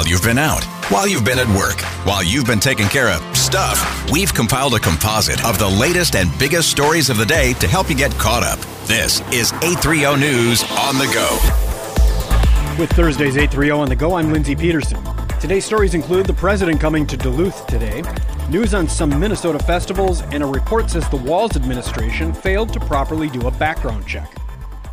While you've been out, while you've been at work, while you've been taking care of stuff, we've compiled a composite of the latest and biggest stories of the day to help you get caught up. This is 830 News on the go. With Thursday's 830 on the go, I'm Lindsay Peterson. Today's stories include the president coming to Duluth today, news on some Minnesota festivals, and a report says the Walz administration failed to properly do a background check.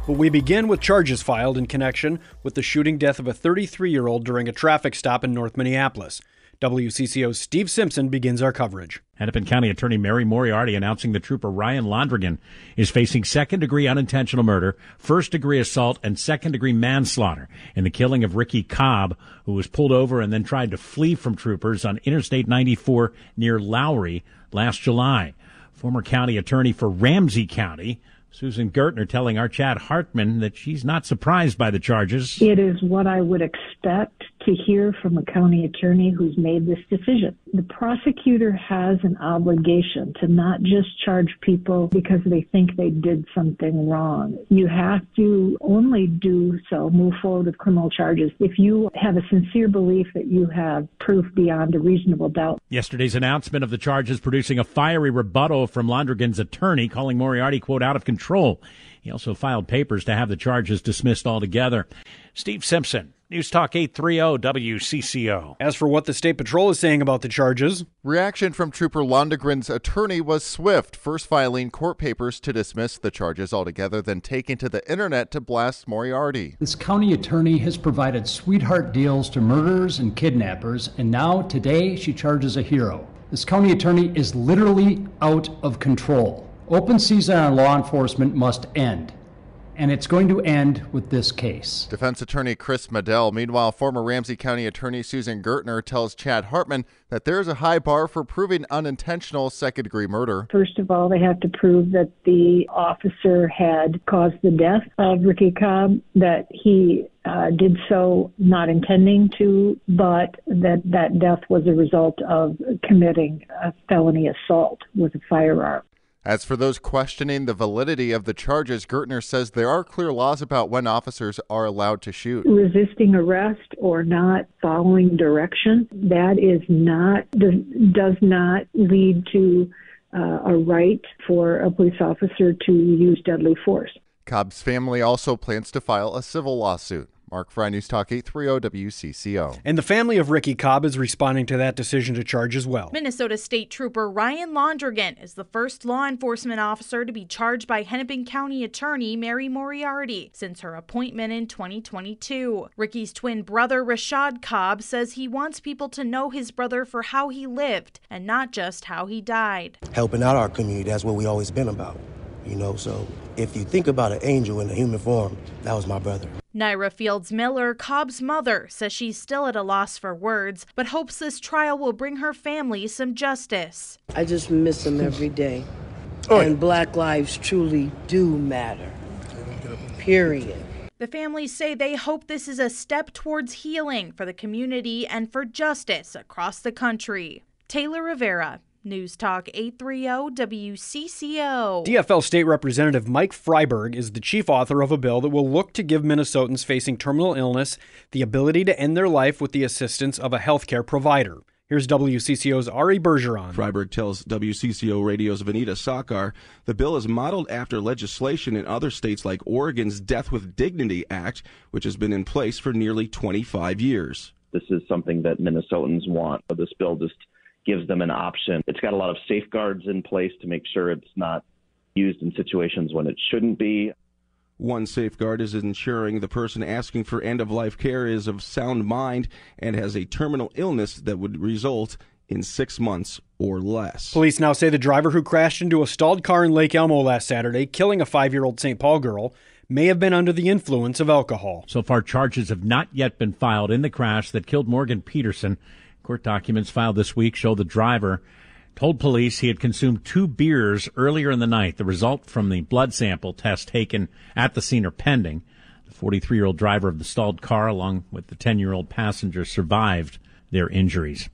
But we begin with charges filed in connection with the shooting death of a 33 year old during a traffic stop in North Minneapolis. WCCO's Steve Simpson begins our coverage. Hennepin County Attorney Mary Moriarty announcing the trooper Ryan Londregan is facing second degree unintentional murder, first degree assault, and second degree manslaughter in the killing of Ricky Cobb, who was pulled over and then tried to flee from troopers on Interstate 94 near Lowry last July. Former county attorney for Ramsey County Susan Gaertner telling our Chad Hartman that she's not surprised by the charges. It is what I would expect to hear from a county attorney who's made this decision. The prosecutor has an obligation to not just charge people because they think they did something wrong. You have to only do so, move forward with criminal charges, if you have a sincere belief that you have proof beyond a reasonable doubt. Yesterday's announcement of the charges producing a fiery rebuttal from Londregan's attorney, calling Moriarty, quote, out of control. He also filed papers to have the charges dismissed altogether. Steve Simpson, News Talk 830 WCCO. As for what the State Patrol is saying about the charges, reaction from Trooper Londregan's attorney was swift, first filing court papers to dismiss the charges altogether, then taking to the internet to blast Moriarty. This county attorney has provided sweetheart deals to murderers and kidnappers, and now today she charges a hero. This county attorney is literally out of control. Open season on law enforcement must end. And it's going to end with this case. Defense attorney Chris Madel. Meanwhile, former Ramsey County attorney Susan Gaertner tells Chad Hartman that there's a high bar for proving unintentional second degree murder. First of all, they have to prove that the officer had caused the death of Ricky Cobb, that he uh, did so not intending to, but that that death was a result of committing a felony assault with a firearm. As for those questioning the validity of the charges, Gaertner says there are clear laws about when officers are allowed to shoot. Resisting arrest or not following direction, that is not does not lead to uh, a right for a police officer to use deadly force. Cobb's family also plans to file a civil lawsuit. Mark Fry, News Talk 830 WCCO. And the family of Ricky Cobb is responding to that decision to charge as well. Minnesota State Trooper Ryan Londregan is the first law enforcement officer to be charged by Hennepin County Attorney Mary Moriarty since her appointment in 2022. Ricky's twin brother Rashad Cobb says he wants people to know his brother for how he lived and not just how he died. Helping out our community, that's what we always been about. You know, so if you think about an angel in a human form, that was my brother. Nyra Fields Miller, Cobb's mother, says she's still at a loss for words, but hopes this trial will bring her family some justice. I just miss him every day. And black lives truly do matter. Period. The families say they hope this is a step towards healing for the community and for justice across the country. Taylor Rivera, News Talk 830 WCCO. DFL State Representative Mike Freiberg is the chief author of a bill that will look to give Minnesotans facing terminal illness the ability to end their life with the assistance of a healthcare provider. Here's WCCO's Ari Bergeron. Freiberg tells WCCO Radio's Vineeta Sawkar the bill is modeled after legislation in other states like Oregon's Death with Dignity Act, which has been in place for nearly 25 years. This is something that Minnesotans want. This bill just gives them an option. It's got a lot of safeguards in place to make sure it's not used in situations when it shouldn't be. One safeguard is ensuring the person asking for end of life care is of sound mind and has a terminal illness that would result in six months or less. Police now say the driver who crashed into a stalled car in Lake Elmo last Saturday, killing a five year old St. Paul girl, may have been under the influence of alcohol. So far, charges have not yet been filed in the crash that killed Morgan Peterson. Court documents filed this week show the driver told police he had consumed two beers earlier in the night. The result from the blood sample test taken at the scene are pending. The 43 year old driver of the stalled car, along with the 10 year old passenger, survived their injuries.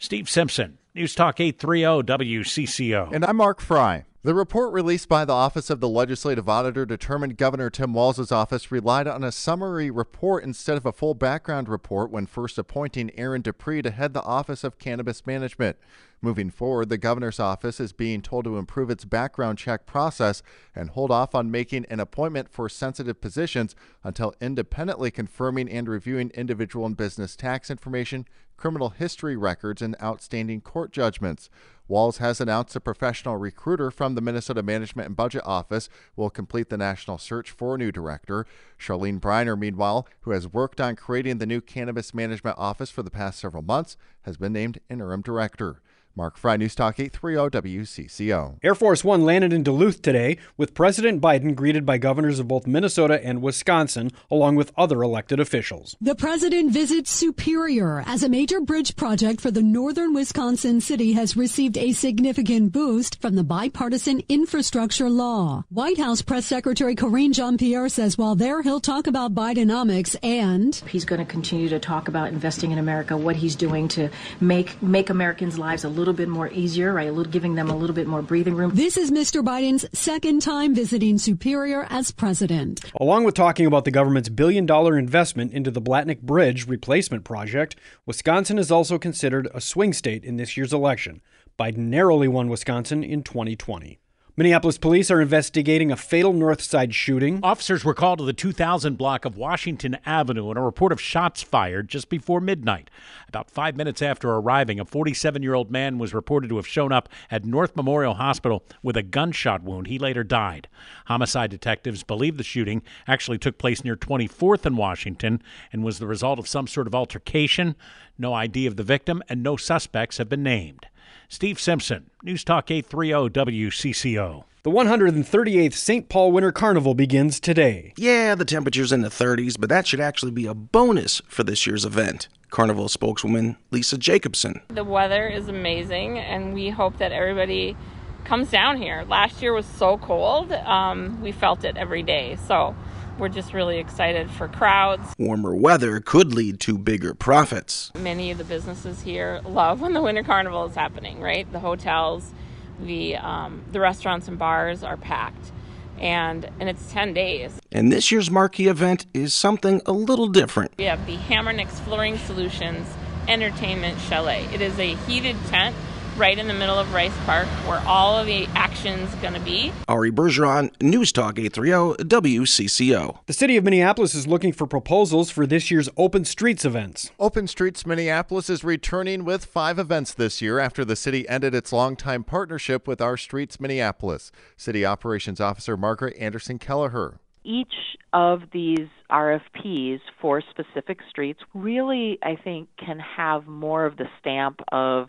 Steve Simpson, News Talk 830 WCCO. And I'm Mark Fry. The report released by the Office of the Legislative Auditor determined Governor Tim Walz's office relied on a summary report instead of a full background report when first appointing Erin DuPree to head the Office of Cannabis Management. Moving forward, the governor's office is being told to improve its background check process and hold off on making an appointment for sensitive positions until independently confirming and reviewing individual and business tax information, criminal history records, and outstanding court judgments. Walz has announced a professional recruiter from the Minnesota Management and Budget Office will complete the national search for a new director. Charlene Briner, meanwhile, who has worked on creating the new Cannabis Management Office for the past several months, has been named interim director. Mark Fry, News Talk 830 WCCO. Air Force One landed in Duluth today, with President Biden greeted by governors of both Minnesota and Wisconsin, along with other elected officials. The president visits Superior as a major bridge project for the northern Wisconsin city has received a significant boost from the bipartisan infrastructure law. White House Press Secretary Karine Jean Pierre says while there, he'll talk about Bidenomics and he's going to continue to talk about investing in America, what he's doing to make make Americans' lives a little little bit more easier, right? A little, giving them a little bit more breathing room. This is Mr. Biden's second time visiting Superior as president. Along with talking about the government's billion dollar investment into the Blatnik Bridge replacement project, Wisconsin is also considered a swing state in this year's election. Biden narrowly won Wisconsin in 2020. Minneapolis police are investigating a fatal North Side shooting. Officers were called to the 2000 block of Washington Avenue and a report of shots fired just before midnight. About five minutes after arriving, a 47 year old man was reported to have shown up at North Memorial Hospital with a gunshot wound. He later died. Homicide detectives believe the shooting actually took place near 24th and Washington and was the result of some sort of altercation. No ID of the victim and no suspects have been named. Steve Simpson, News Talk 830 WCCO. The 138th St. Paul Winter Carnival begins today. Yeah, the temperature's in the 30s, but that should actually be a bonus for this year's event. Carnival spokeswoman Lisa Jacobson. The weather is amazing, and we hope that everybody comes down here. Last year was so cold, um, we felt it every day. So we're just really excited for crowds. Warmer weather could lead to bigger profits. Many of the businesses here love when the winter carnival is happening, right? The hotels, the um, the restaurants and bars are packed. And, and it's 10 days. And this year's marquee event is something a little different. We have the Hammernix Flooring Solutions Entertainment Chalet. It is a heated tent right in the middle of Rice Park where all of the action's going to be. Ari Bergeron, News Talk 830 WCCO. The city of Minneapolis is looking for proposals for this year's Open Streets events. Open Streets Minneapolis is returning with five events this year after the city ended its longtime partnership with Our Streets Minneapolis. City Operations Officer Margaret Anderson Kelleher each of these RFPs for specific streets really, I think, can have more of the stamp of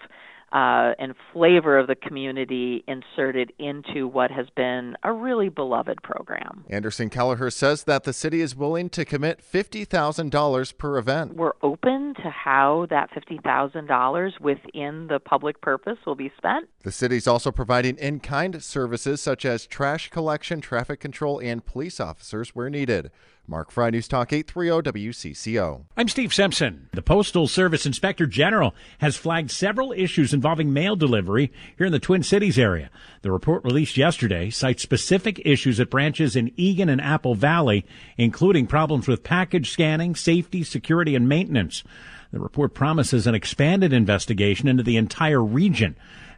uh, and flavor of the community inserted into what has been a really beloved program. Anderson Kelleher says that the city is willing to commit $50,000 per event. We're open to how that $50,000 within the public purpose will be spent. The city is also providing in kind services such as trash collection, traffic control, and police officers where needed. Mark Fry, News Talk 830 WCCO. I'm Steve Simpson. The Postal Service Inspector General has flagged several issues involving mail delivery here in the Twin Cities area. The report released yesterday cites specific issues at branches in Eagan and Apple Valley, including problems with package scanning, safety, security, and maintenance. The report promises an expanded investigation into the entire region.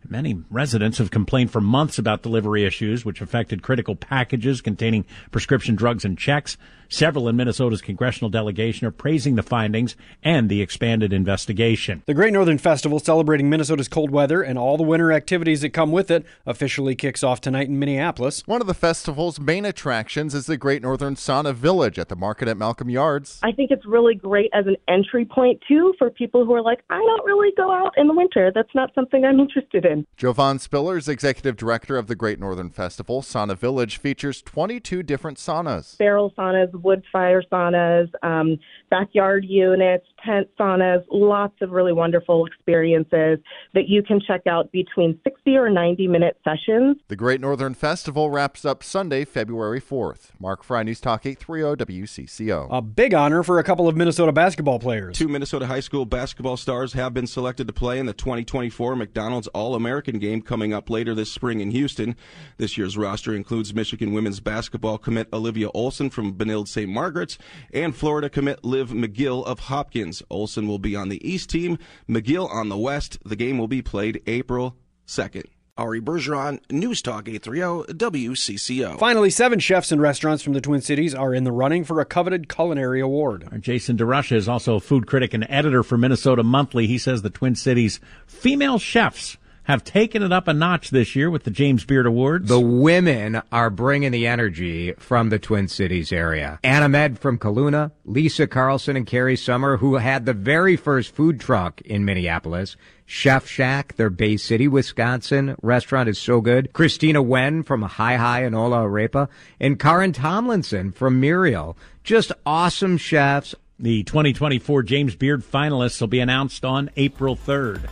Many residents have complained for months about delivery issues, which affected critical packages containing prescription drugs and checks. Several in Minnesota's congressional delegation are praising the findings and the expanded investigation. The Great Northern Festival, celebrating Minnesota's cold weather and all the winter activities that come with it, officially kicks off tonight in Minneapolis. One of the festival's main attractions is the Great Northern Sauna Village at the market at Malcolm Yards. I think it's really great as an entry point, too, for people who are like, I don't really go out in the winter. That's not something I'm interested in. Jovan Spillers, executive director of the Great Northern Festival, Sauna Village features 22 different saunas. Barrel saunas, wood fire saunas, um, backyard units, tent saunas, lots of really wonderful experiences that you can check out between 60 or 90 minute sessions. The Great Northern Festival wraps up Sunday, February 4th. Mark Fry, News Talk 830 WCCO. A big honor for a couple of Minnesota basketball players. Two Minnesota high school basketball stars have been selected to play in the 2024 McDonald's All American game coming up later this spring in Houston. This year's roster includes Michigan women's basketball commit Olivia Olson from Benilde St. Margaret's and Florida commit Liv McGill of Hopkins. Olson will be on the East team, McGill on the West. The game will be played April 2nd. Ari Bergeron, News Talk 830 WCCO. Finally, seven chefs and restaurants from the Twin Cities are in the running for a coveted culinary award. Our Jason DeRusha is also a food critic and editor for Minnesota Monthly. He says the Twin Cities female chefs have taken it up a notch this year with the James Beard Awards. The women are bringing the energy from the Twin Cities area. Ann Ahmed from Khâluna, Lisa Carlson and Carrie Summer, who had the very first food truck in Minneapolis. Chef Shack, their Bay City, Wisconsin restaurant is so good. Christina Nguyen from Hai Hai and Hola Arepa, and Karyn Tomlinson from Myriel. Just awesome chefs. The 2024 James Beard finalists will be announced on April 3rd.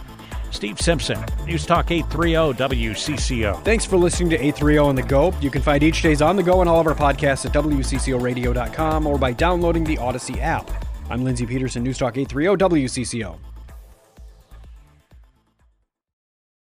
Steve Simpson, News Talk 830 WCCO. Thanks for listening to 830 on the go. You can find each day's on the go and all of our podcasts at WCCOradio.com or by downloading the Odyssey app. I'm Lindsey Peterson, News Talk 830 WCCO.